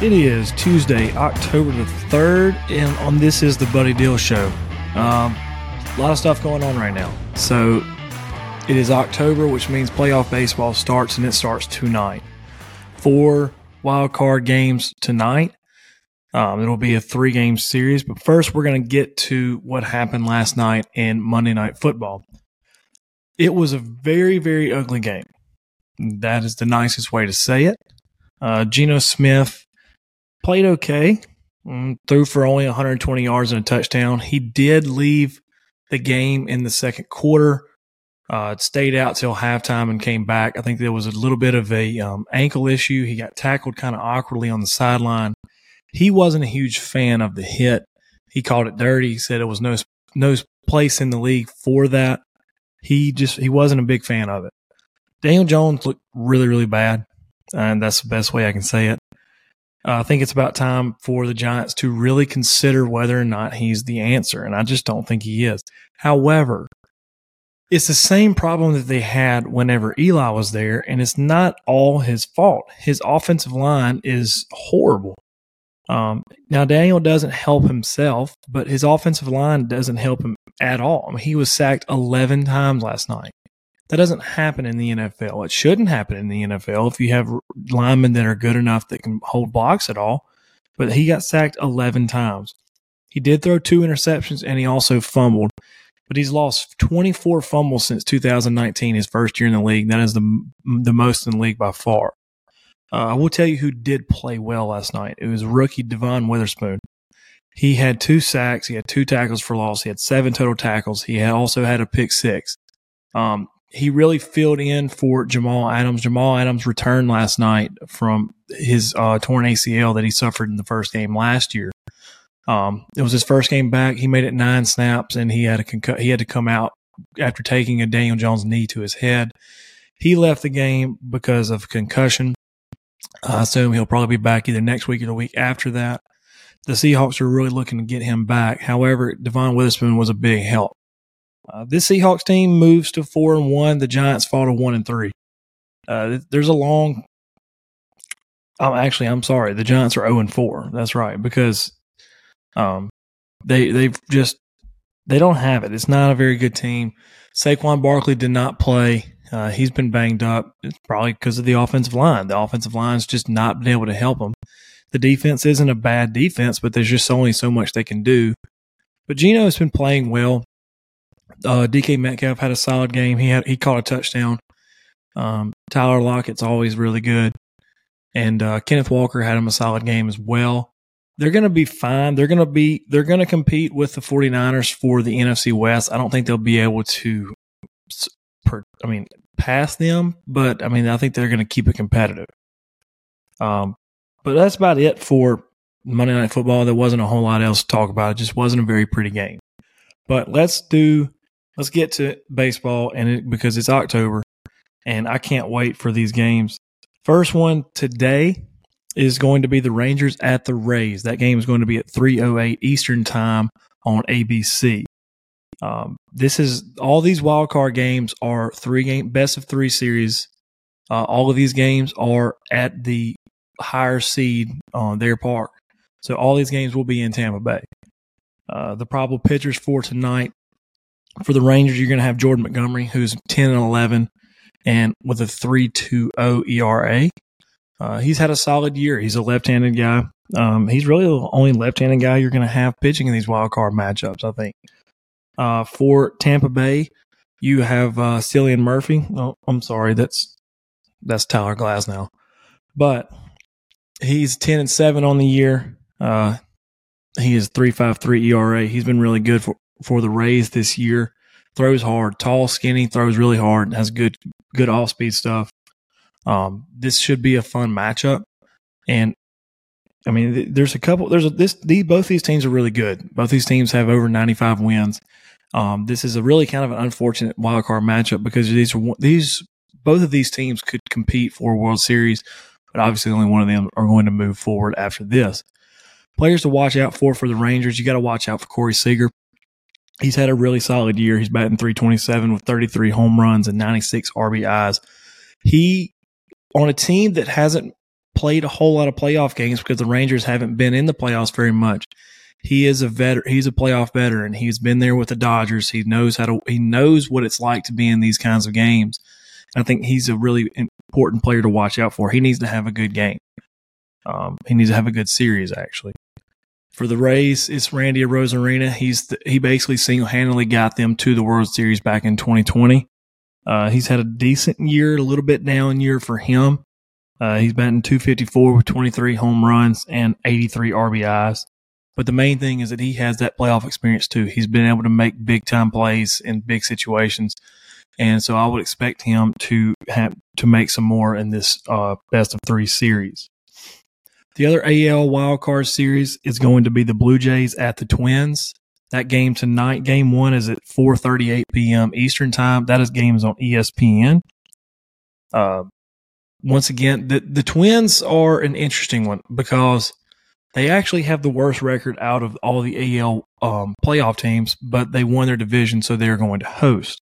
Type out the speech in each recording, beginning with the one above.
It is Tuesday, October the 3rd, and on This is the Buddy Dill Show. Um, a lot of stuff going on right now. So it is October, which means playoff baseball starts, and it starts tonight. Four wild card games tonight. Um, it'll be a three game series, but first we're going to get to what happened last night in Monday Night Football. It was a very, very ugly game. That is the nicest way to say it. Uh, Geno Smith played okay, mm, threw for only 120 yards and a touchdown. He did leave the game in the second quarter. Uh, stayed out till halftime and came back. I think there was a little bit of a um, ankle issue. He got tackled kind of awkwardly on the sideline. He wasn't a huge fan of the hit. He called it dirty. He said it was no no place in the league for that. He just he wasn't a big fan of it. Daniel Jones looked really really bad, and that's the best way I can say it. Uh, I think it's about time for the Giants to really consider whether or not he's the answer, and I just don't think he is. However, it's the same problem that they had whenever Eli was there, and it's not all his fault. His offensive line is horrible. Um, now, Daniel doesn't help himself, but his offensive line doesn't help him at all. I mean, he was sacked 11 times last night. That doesn't happen in the NFL. It shouldn't happen in the NFL if you have linemen that are good enough that can hold blocks at all. But he got sacked 11 times. He did throw two interceptions and he also fumbled. But he's lost 24 fumbles since 2019, his first year in the league. That is the the most in the league by far. Uh, I will tell you who did play well last night. It was rookie Devon Witherspoon. He had two sacks. He had two tackles for loss. He had seven total tackles. He had also had a pick six. Um, he really filled in for Jamal Adams. Jamal Adams returned last night from his uh, torn ACL that he suffered in the first game last year. Um, it was his first game back. He made it nine snaps, and he had a concu- he had to come out after taking a Daniel Jones knee to his head. He left the game because of concussion. I assume he'll probably be back either next week or the week after that. The Seahawks are really looking to get him back. However, Devon Witherspoon was a big help. Uh, this Seahawks team moves to four and one. The Giants fall to one and three. Uh, there's a long. Actually, I'm sorry. The Giants are zero oh and four. That's right because, um, they they've just they don't have it. It's not a very good team. Saquon Barkley did not play. Uh, he's been banged up. It's probably because of the offensive line. The offensive line's just not been able to help him. The defense isn't a bad defense, but there's just only so much they can do. But Geno has been playing well. Uh, DK Metcalf had a solid game. He had he caught a touchdown. Um, Tyler Lockett's always really good, and uh, Kenneth Walker had him a solid game as well. They're going to be fine. They're going to be they're going to compete with the 49ers for the NFC West. I don't think they'll be able to per, I mean, pass them, but I mean, I think they're going to keep it competitive. Um, but that's about it for Monday Night Football. There wasn't a whole lot else to talk about. It just wasn't a very pretty game. But let's do let's get to baseball and it, because it's October and I can't wait for these games. First one today is going to be the Rangers at the Rays. That game is going to be at 3:08 Eastern Time on ABC. Um, this is all these wild card games are three game best of three series. Uh, all of these games are at the higher seed on their park, so all these games will be in Tampa Bay. Uh, the probable pitchers for tonight for the Rangers, you're going to have Jordan Montgomery, who's 10 and 11, and with a 3.20 ERA. Uh, he's had a solid year. He's a left-handed guy. Um, he's really the only left-handed guy you're going to have pitching in these wild card matchups. I think. Uh, for Tampa Bay, you have uh, Cillian Murphy. Oh, I'm sorry, that's that's Tyler Glasnow, but he's ten and seven on the year. Uh, he is three five three ERA. He's been really good for for the Rays this year. Throws hard, tall, skinny, throws really hard. Has good good off speed stuff. Um, this should be a fun matchup, and I mean, there's a couple. There's a this. These both these teams are really good. Both these teams have over 95 wins. Um, this is a really kind of an unfortunate wild card matchup because these these both of these teams could compete for World Series, but obviously only one of them are going to move forward after this. Players to watch out for for the Rangers, you got to watch out for Corey Seager. He's had a really solid year. He's batting 327 with 33 home runs and 96 RBIs. He on a team that hasn't played a whole lot of playoff games because the Rangers haven't been in the playoffs very much. He is a veteran. He's a playoff veteran. He's been there with the Dodgers. He knows how to. He knows what it's like to be in these kinds of games. I think he's a really important player to watch out for. He needs to have a good game. Um, he needs to have a good series, actually. For the Rays, it's Randy Arozarena. He's the, he basically single handedly got them to the World Series back in 2020. Uh, he's had a decent year, a little bit down year for him. Uh, he's batting 254 with 23 home runs and 83 RBIs. But the main thing is that he has that playoff experience too. He's been able to make big time plays in big situations. And so I would expect him to have to make some more in this uh, best of three series. The other AL wildcard series is going to be the Blue Jays at the Twins. That game tonight, game one is at 4:38 p.m. Eastern time. That is games on ESPN. Uh, once again, the the Twins are an interesting one because they actually have the worst record out of all the AL um, playoff teams, but they won their division, so they're going to host.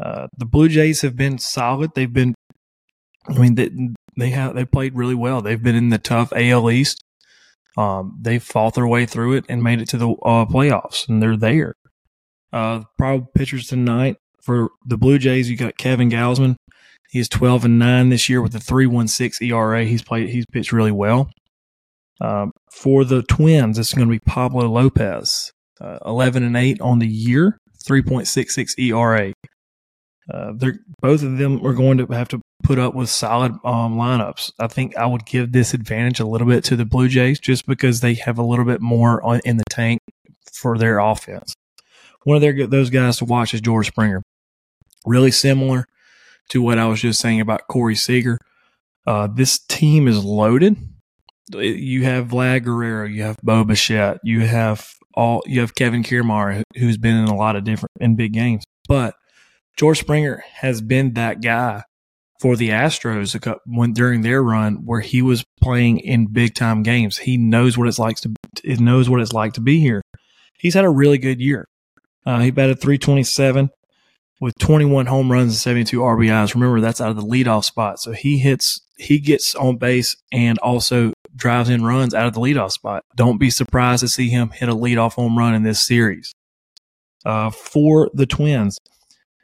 Uh, the Blue Jays have been solid. They've been, I mean, they, they have they played really well. They've been in the tough AL East. Um, they fought their way through it and made it to the uh, playoffs, and they're there. Uh, probably pitchers tonight for the Blue Jays. You got Kevin Gausman. He's twelve and nine this year with a three one six ERA. He's played. He's pitched really well. Um, for the Twins, it's going to be Pablo Lopez, uh, eleven and eight on the year, three point six six ERA. Uh, they're both of them are going to have to put up with solid um, lineups. I think I would give this advantage a little bit to the Blue Jays just because they have a little bit more on, in the tank for their offense. One of their those guys to watch is George Springer. Really similar to what I was just saying about Corey Seager. Uh, this team is loaded. You have Vlad Guerrero, you have Bo Bichette, you have all you have Kevin Kiermaier, who's been in a lot of different in big games, but George Springer has been that guy for the Astros when during their run where he was playing in big time games. He knows what it's like to it knows what it's like to be here. He's had a really good year. Uh, he batted 327 with 21 home runs and 72 RBIs. Remember that's out of the leadoff spot, so he hits he gets on base and also drives in runs out of the leadoff spot. Don't be surprised to see him hit a leadoff home run in this series. Uh, for the Twins,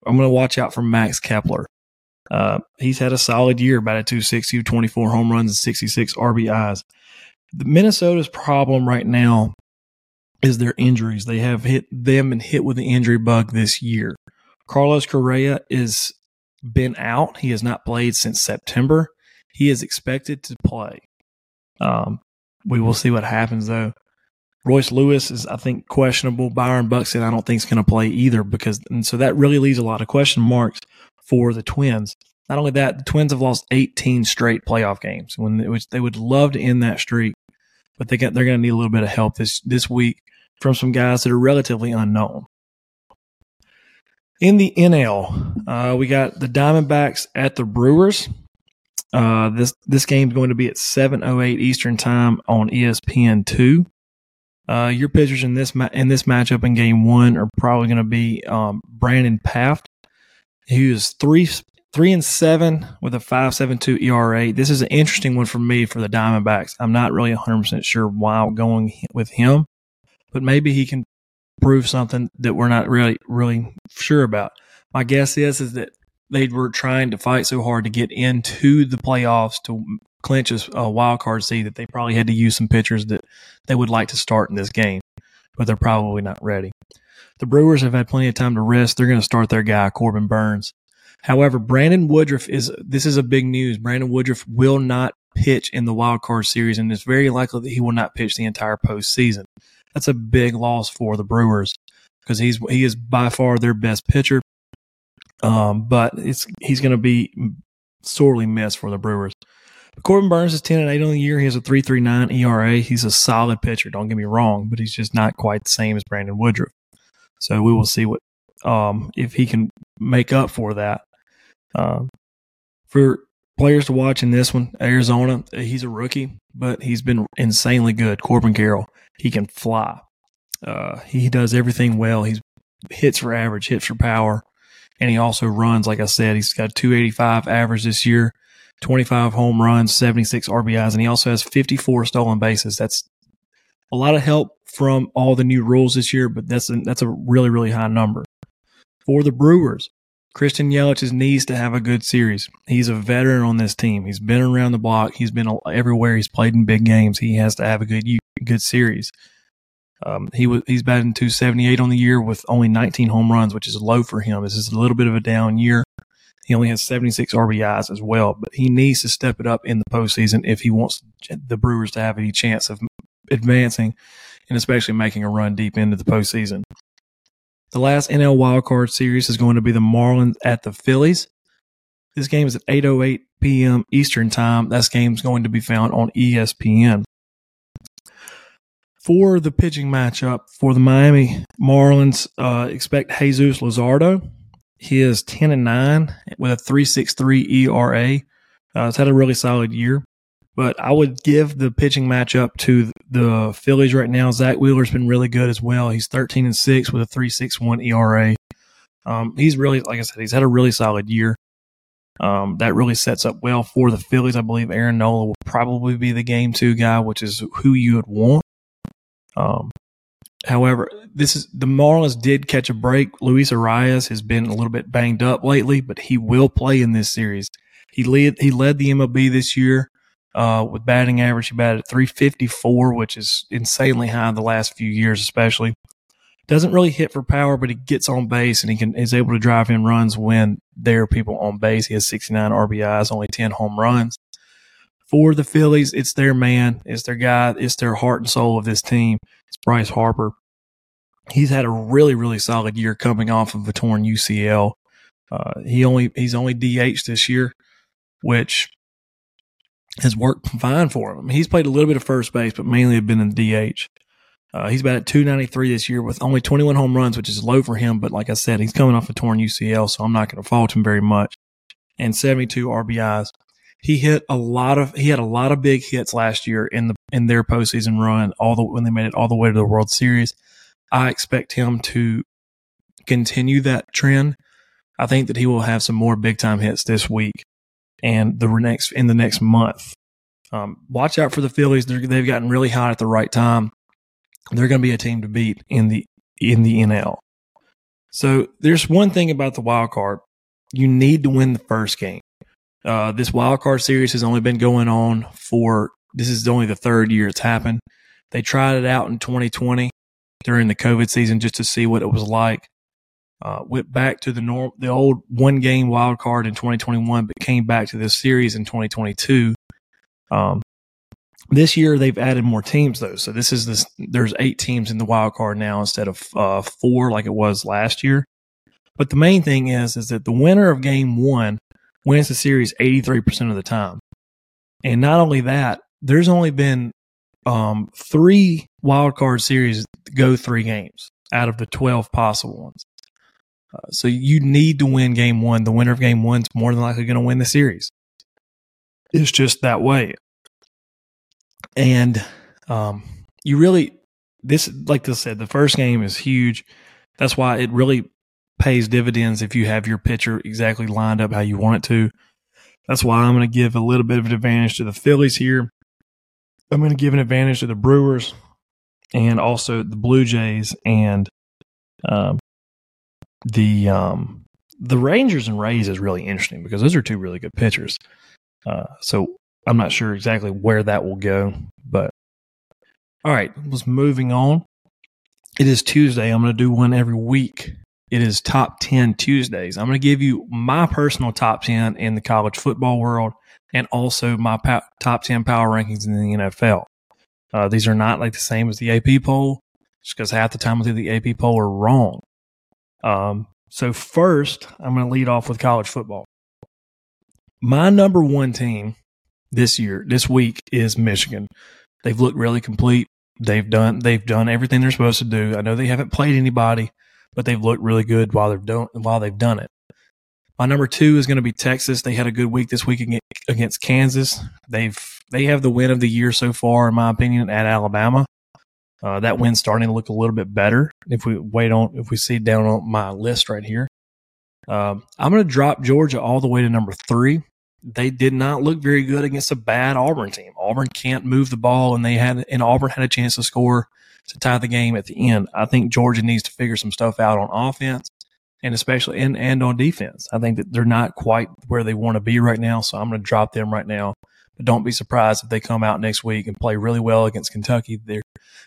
I'm going to watch out for Max Kepler. Uh, he's had a solid year, about a 260, 24 home runs, and 66 RBIs. The Minnesota's problem right now is their injuries. They have hit them and hit with the injury bug this year. Carlos Correa is been out. He has not played since September. He is expected to play. Um, we will see what happens though. Royce Lewis is, I think, questionable. Byron Buxton, I don't think is going to play either because, and so that really leaves a lot of question marks for the Twins. Not only that, the Twins have lost 18 straight playoff games, when which they would love to end that streak, but they got, they're going to need a little bit of help this this week from some guys that are relatively unknown. In the NL, uh, we got the Diamondbacks at the Brewers. Uh, this this game is going to be at 7:08 Eastern Time on ESPN two. Uh, your pitchers in this ma- in this matchup in Game One are probably going to be um, Brandon Pfaadt, who is three three and seven with a five seven two ERA. This is an interesting one for me for the Diamondbacks. I'm not really 100 percent sure why I'm going with him, but maybe he can prove something that we're not really really sure about. My guess is is that they were trying to fight so hard to get into the playoffs to clinch a, wild card seed that they probably had to use some pitchers that they would like to start in this game, but they're probably not ready. The Brewers have had plenty of time to rest. They're going to start their guy, Corbin Burnes. However, Brandon Woodruff is this is a big news. Brandon Woodruff will not pitch in the wild card series, and it's very likely that he will not pitch the entire postseason. That's a big loss for the Brewers because he's he is by far their best pitcher. Um, but it's he's going to be sorely missed for the Brewers. Corbin Burnes is 10 and 8 on the year. He has a 3.39 ERA. He's a solid pitcher. Don't get me wrong, but he's just not quite the same as Brandon Woodruff. So we will see what um, if he can make up for that. Um, for players to watch in this one, Arizona, he's a rookie, but he's been insanely good. Corbin Carroll, he can fly. Uh, he does everything well. He's hits for average, hits for power, and he also runs. Like I said, he's got 285 average this year 25 home runs, 76 RBIs, and he also has 54 stolen bases. That's a lot of help from all the new rules this year, but that's a, that's a really, really high number. For the Brewers, Christian Yelich needs to have a good series. He's a veteran on this team. He's been around the block. He's been everywhere. He's played in big games. He has to have a good good series. Um, he was he's batting 278 on the year with only 19 home runs, which is low for him. This is a little bit of a down year. He only has 76 RBIs as well, but he needs to step it up in the postseason if he wants the Brewers to have any chance of advancing and especially making a run deep into the postseason. The last NL wildcard series is going to be the Marlins at the Phillies. This game is at 8:08 p.m. Eastern Time. That game is going to be found on ESPN. For the pitching matchup for the Miami Marlins, uh, expect Jesus Luzardo. He is 10 and 9 with a 3.63 ERA. Uh, it's had a really solid year. But I would give the pitching matchup to the Phillies right now. Zack Wheeler's been really good as well. He's 13 and 6 with a 3.61 ERA. Um, he's really, like I said, he's had a really solid year. Um, that really sets up well for the Phillies. I believe Aaron Nola will probably be the game two guy, which is who you would want. Um, however, this is the Marlins did catch a break. Luis Arraez has been a little bit banged up lately, but he will play in this series. He led he led the MLB this year uh, with batting average, he batted at 354, which is insanely high in the last few years, especially. Doesn't really hit for power, but he gets on base and he can is able to drive in runs when there are people on base. He has 69 RBIs, only 10 home runs. For the Phillies, it's their man, it's their guy, it's their heart and soul of this team. It's Bryce Harper. He's had a really, really solid year coming off of a torn UCL. Uh, he only he's only DH this year, which has worked fine for him. He's played a little bit of first base, but mainly have been in DH. Uh, he's about at 293 this year with only 21 home runs, which is low for him. But like I said, he's coming off a torn UCL, so I'm not going to fault him very much. And 72 RBIs. He hit a lot of he had a lot of big hits last year in the in their postseason run, all the when they made it all the way to the World Series. I expect him to continue that trend. I think that he will have some more big time hits this week and the next in the next month. Um, watch out for the Phillies. they have gotten really hot at the right time. They're going to be a team to beat in the in the NL. So there's one thing about the wild card: you need to win the first game. Uh, this wild card series has only been going on for this is only the third year it's happened. They tried it out in 2020 during the COVID season just to see what it was like uh, went back to the norm, the old one game wild card in 2021, but came back to this series in 2022. Um, this year they've added more teams though, so this is this. There's eight teams in the wild card now instead of uh, four like it was last year. But the main thing is, is that the winner of game one wins the series 83% of the time. And not only that, there's only been um, three wild card series go three games out of the 12 possible ones. Uh, so you need to win game one. The winner of game one's more than likely going to win the series. It's just that way. And um, you really, this, like I said, the first game is huge. That's why it really pays dividends if you have your pitcher exactly lined up how you want it to. That's why I'm going to give a little bit of an advantage to the Phillies here. I'm going to give an advantage to the Brewers and also the Blue Jays and um, the um, the Rangers and Rays is really interesting because those are two really good pitchers. Uh, so I'm not sure exactly where that will go, but all right, let's moving on. It is Tuesday. I'm going to do one every week. It is top 10 Tuesdays. I'm going to give you my personal top 10 in the college football world and also my top 10 power rankings in the NFL. Uh, these are not like the same as the AP poll, just because half the time I think the AP poll are wrong. Um, so first, I'm going to lead off with college football. My number one team this year, this week is Michigan. They've looked really complete. They've done they've done everything they're supposed to do. I know they haven't played anybody, but they've looked really good while they've done while they've done it. My number two is going to be Texas. They had a good week this week against Kansas. They've they have the win of the year so far, in my opinion, at Alabama. Uh, that win's starting to look a little bit better. If we wait on, if we see down on my list right here, um, I'm going to drop Georgia all the way to number three. they did not look very good against a bad Auburn team. Auburn can't move the ball, and they had and Auburn had a chance to score to tie the game at the end. I think Georgia needs to figure some stuff out on offense and especially and, and on defense. I think that they're not quite where they want to be right now, so I'm going to drop them right now. Don't be surprised if they come out next week and play really well against Kentucky.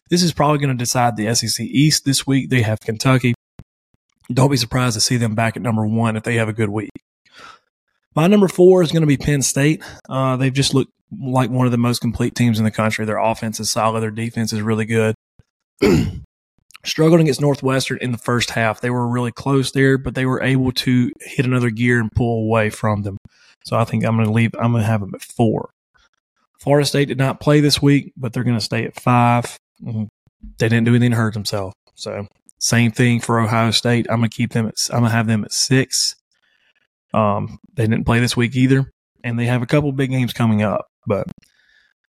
This is probably going to decide the SEC East this week. They have Kentucky. Don't be surprised to see them back at number one if they have a good week. My number four is going to be Penn State. Uh, they've just looked like one of the most complete teams in the country. Their offense is solid. Their defense is really good. Struggled against Northwestern in the first half. They were really close there, but they were able to hit another gear and pull away from them. So I think I'm going to leave. I'm going to have them at four. Florida State did not play this week, but they're going to stay at five. Mm-hmm. They didn't do anything to hurt themselves. So same thing for Ohio State. I'm going to keep them at. I'm going to have them at six. Um, they didn't play this week either, and they have a couple big games coming up. But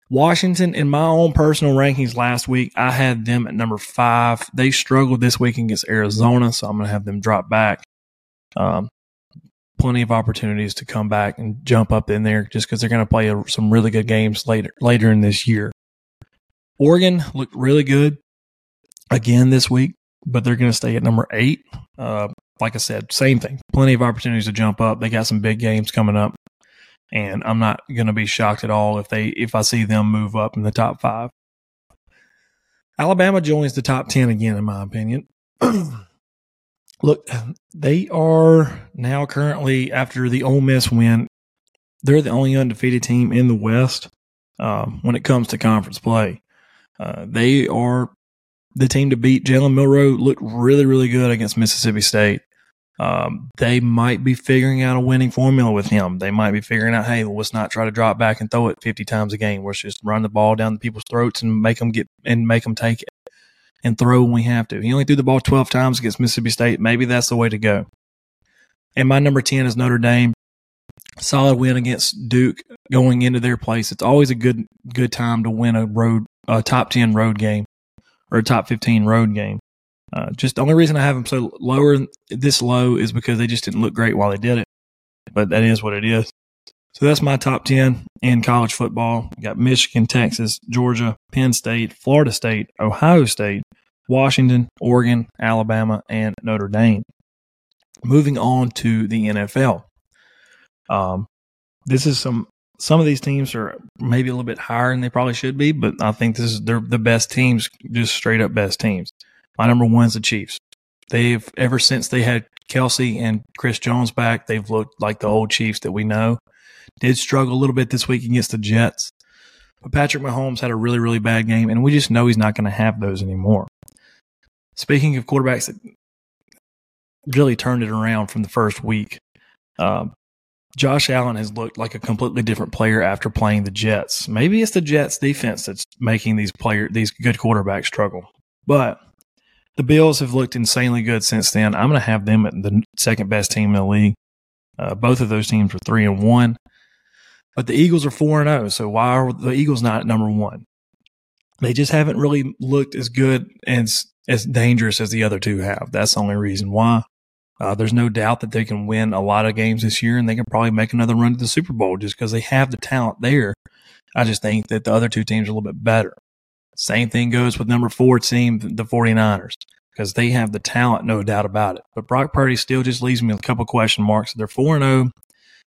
Washington, in my own personal rankings last week, I had them at number five. They struggled this week against Arizona, so I'm going to have them drop back. Um, plenty of opportunities to come back and jump up in there just because they're going to play a, some really good games later later in this year. Oregon looked really good again this week, but they're going to stay at number eight. Uh, like I said, same thing. Plenty of opportunities to jump up. They got some big games coming up, and I'm not going to be shocked at all if they if I see them move up in the top five. Alabama joins the top ten again, in my opinion. Look, they are now currently after the Ole Miss win, they're the only undefeated team in the West um, when it comes to conference play. Uh, they are the team to beat. Jalen Milroe looked really, really good against Mississippi State. Um, they might be figuring out a winning formula with him. They might be figuring out, hey, let's not try to drop back and throw it 50 times a game. Let's just run the ball down the people's throats and make them get and make them take and throw when we have to. He only threw the ball 12 times against Mississippi State. Maybe that's the way to go. And my number 10 is Notre Dame. Solid win against Duke going into their place. It's always a good good time to win a road a top 10 road game or a top 15 road game. Uh, just the only reason I have them so lower this low is because they just didn't look great while they did it. But that is what it is. So that's my top 10 in college football. We got Michigan, Texas, Georgia, Penn State, Florida State, Ohio State, Washington, Oregon, Alabama, and Notre Dame. Moving on to the NFL. Um, this is some some of these teams are maybe a little bit higher than they probably should be, but I think this is they're the best teams, just straight up best teams. My number one is the Chiefs. They've ever since they had Kelce and Chris Jones back, they've looked like the old Chiefs that we know. Did struggle a little bit this week against the Jets, but Patrick Mahomes had a really really bad game, and we just know he's not going to have those anymore. Speaking of quarterbacks that really turned it around from the first week, um, Josh Allen has looked like a completely different player after playing the Jets. Maybe it's the Jets defense that's making these player these good quarterbacks struggle. But the Bills have looked insanely good since then. I'm going to have them at the second best team in the league. Uh, both of those teams are three and one, but the Eagles are four and zero. Oh, so why are the Eagles not number one? They just haven't really looked as good and as dangerous as the other two have. That's the only reason why. Uh, there's no doubt that they can win a lot of games this year and they can probably make another run to the Super Bowl just because they have the talent there. I just think that the other two teams are a little bit better. Same thing goes with number four team, the 49ers, because they have the talent, no doubt about it. But Brock Purdy still just leaves me a couple question marks. They're 4 0.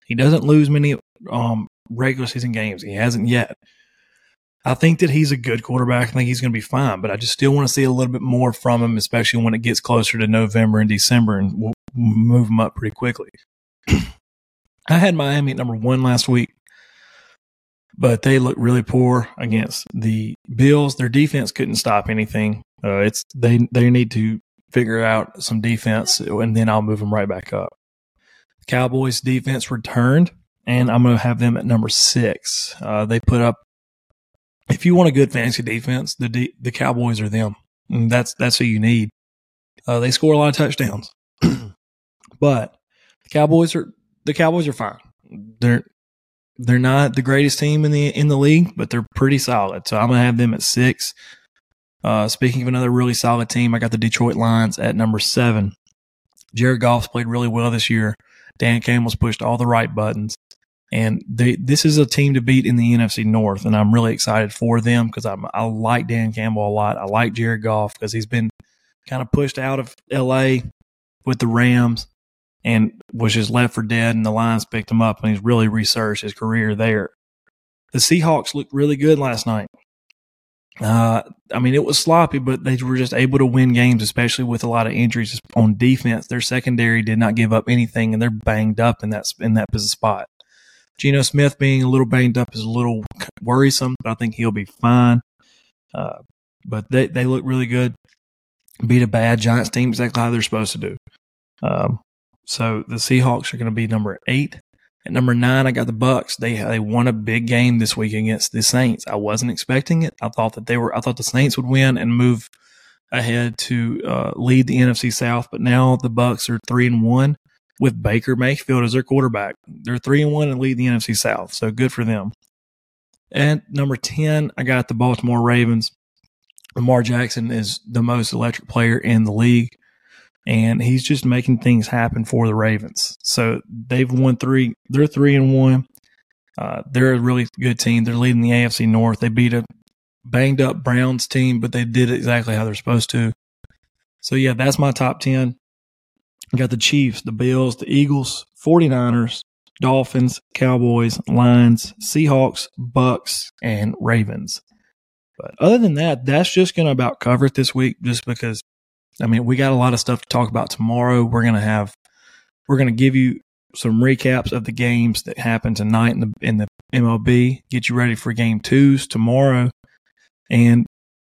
He doesn't lose many um, regular season games. He hasn't yet. I think that he's a good quarterback. I think he's going to be fine, but I just still want to see a little bit more from him, especially when it gets closer to November and December, and we'll move him up pretty quickly. I had Miami at number one last week, but they looked really poor against the Bills. Their defense couldn't stop anything. Uh, it's they they need to figure out some defense, and then I'll move them right back up. Cowboys defense returned, and I'm going to have them at number six. Uh, they put up if you want a good fantasy defense, the the Cowboys are them. And that's that's who you need. Uh, they score a lot of touchdowns, but the Cowboys are the Cowboys are fine. They're they're not the greatest team in the in the league, but they're pretty solid. So I'm gonna have them at six. Uh, speaking of another really solid team, I got the Detroit Lions at number seven. Jared Goff's played really well this year. Dan Campbell's pushed all the right buttons. And they, this is a team to beat in the NFC North, and I'm really excited for them because I like Dan Campbell a lot. I like Jared Goff because he's been kind of pushed out of LA with the Rams and was just left for dead, and the Lions picked him up, and he's really researched his career there. The Seahawks looked really good last night. Uh, I mean, it was sloppy, but they were just able to win games, especially with a lot of injuries on defense. Their secondary did not give up anything, and they're banged up in that in that spot. Geno Smith being a little banged up is a little worrisome, but I think he'll be fine. Uh, but they they look really good. Beat a bad Giants team exactly how they're supposed to do. Um, so the Seahawks are going to be number eight. At number nine, I got the Bucks. They they won a big game this week against the Saints. I wasn't expecting it. I thought that they were. I thought the Saints would win and move ahead to uh, lead the NFC South. But now the Bucks are three and one with Baker Mayfield as their quarterback. They're three and one and lead the NFC South. So good for them. And number ten, I got the Baltimore Ravens. Lamar Jackson is the most electric player in the league and he's just making things happen for the Ravens. So they've won three. They're three and one. Uh, they're a really good team. They're leading the AFC North. They beat a banged up Browns team, but they did exactly how they're supposed to. So yeah, that's my top 10. I got the Chiefs, the Bills, the Eagles, 49ers, Dolphins, Cowboys, Lions, Seahawks, Bucks, and Ravens. But other than that, that's just going to about cover it this week just because I mean, we got a lot of stuff to talk about tomorrow. We're going to have, we're going to give you some recaps of the games that happened tonight in the, in the MLB, get you ready for game twos tomorrow, and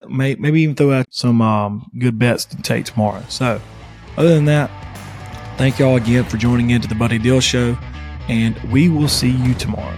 may, maybe even throw out some um, good bets to take tomorrow. So, other than that, thank y'all again for joining into the Buddy Dill Show, and we will see you tomorrow.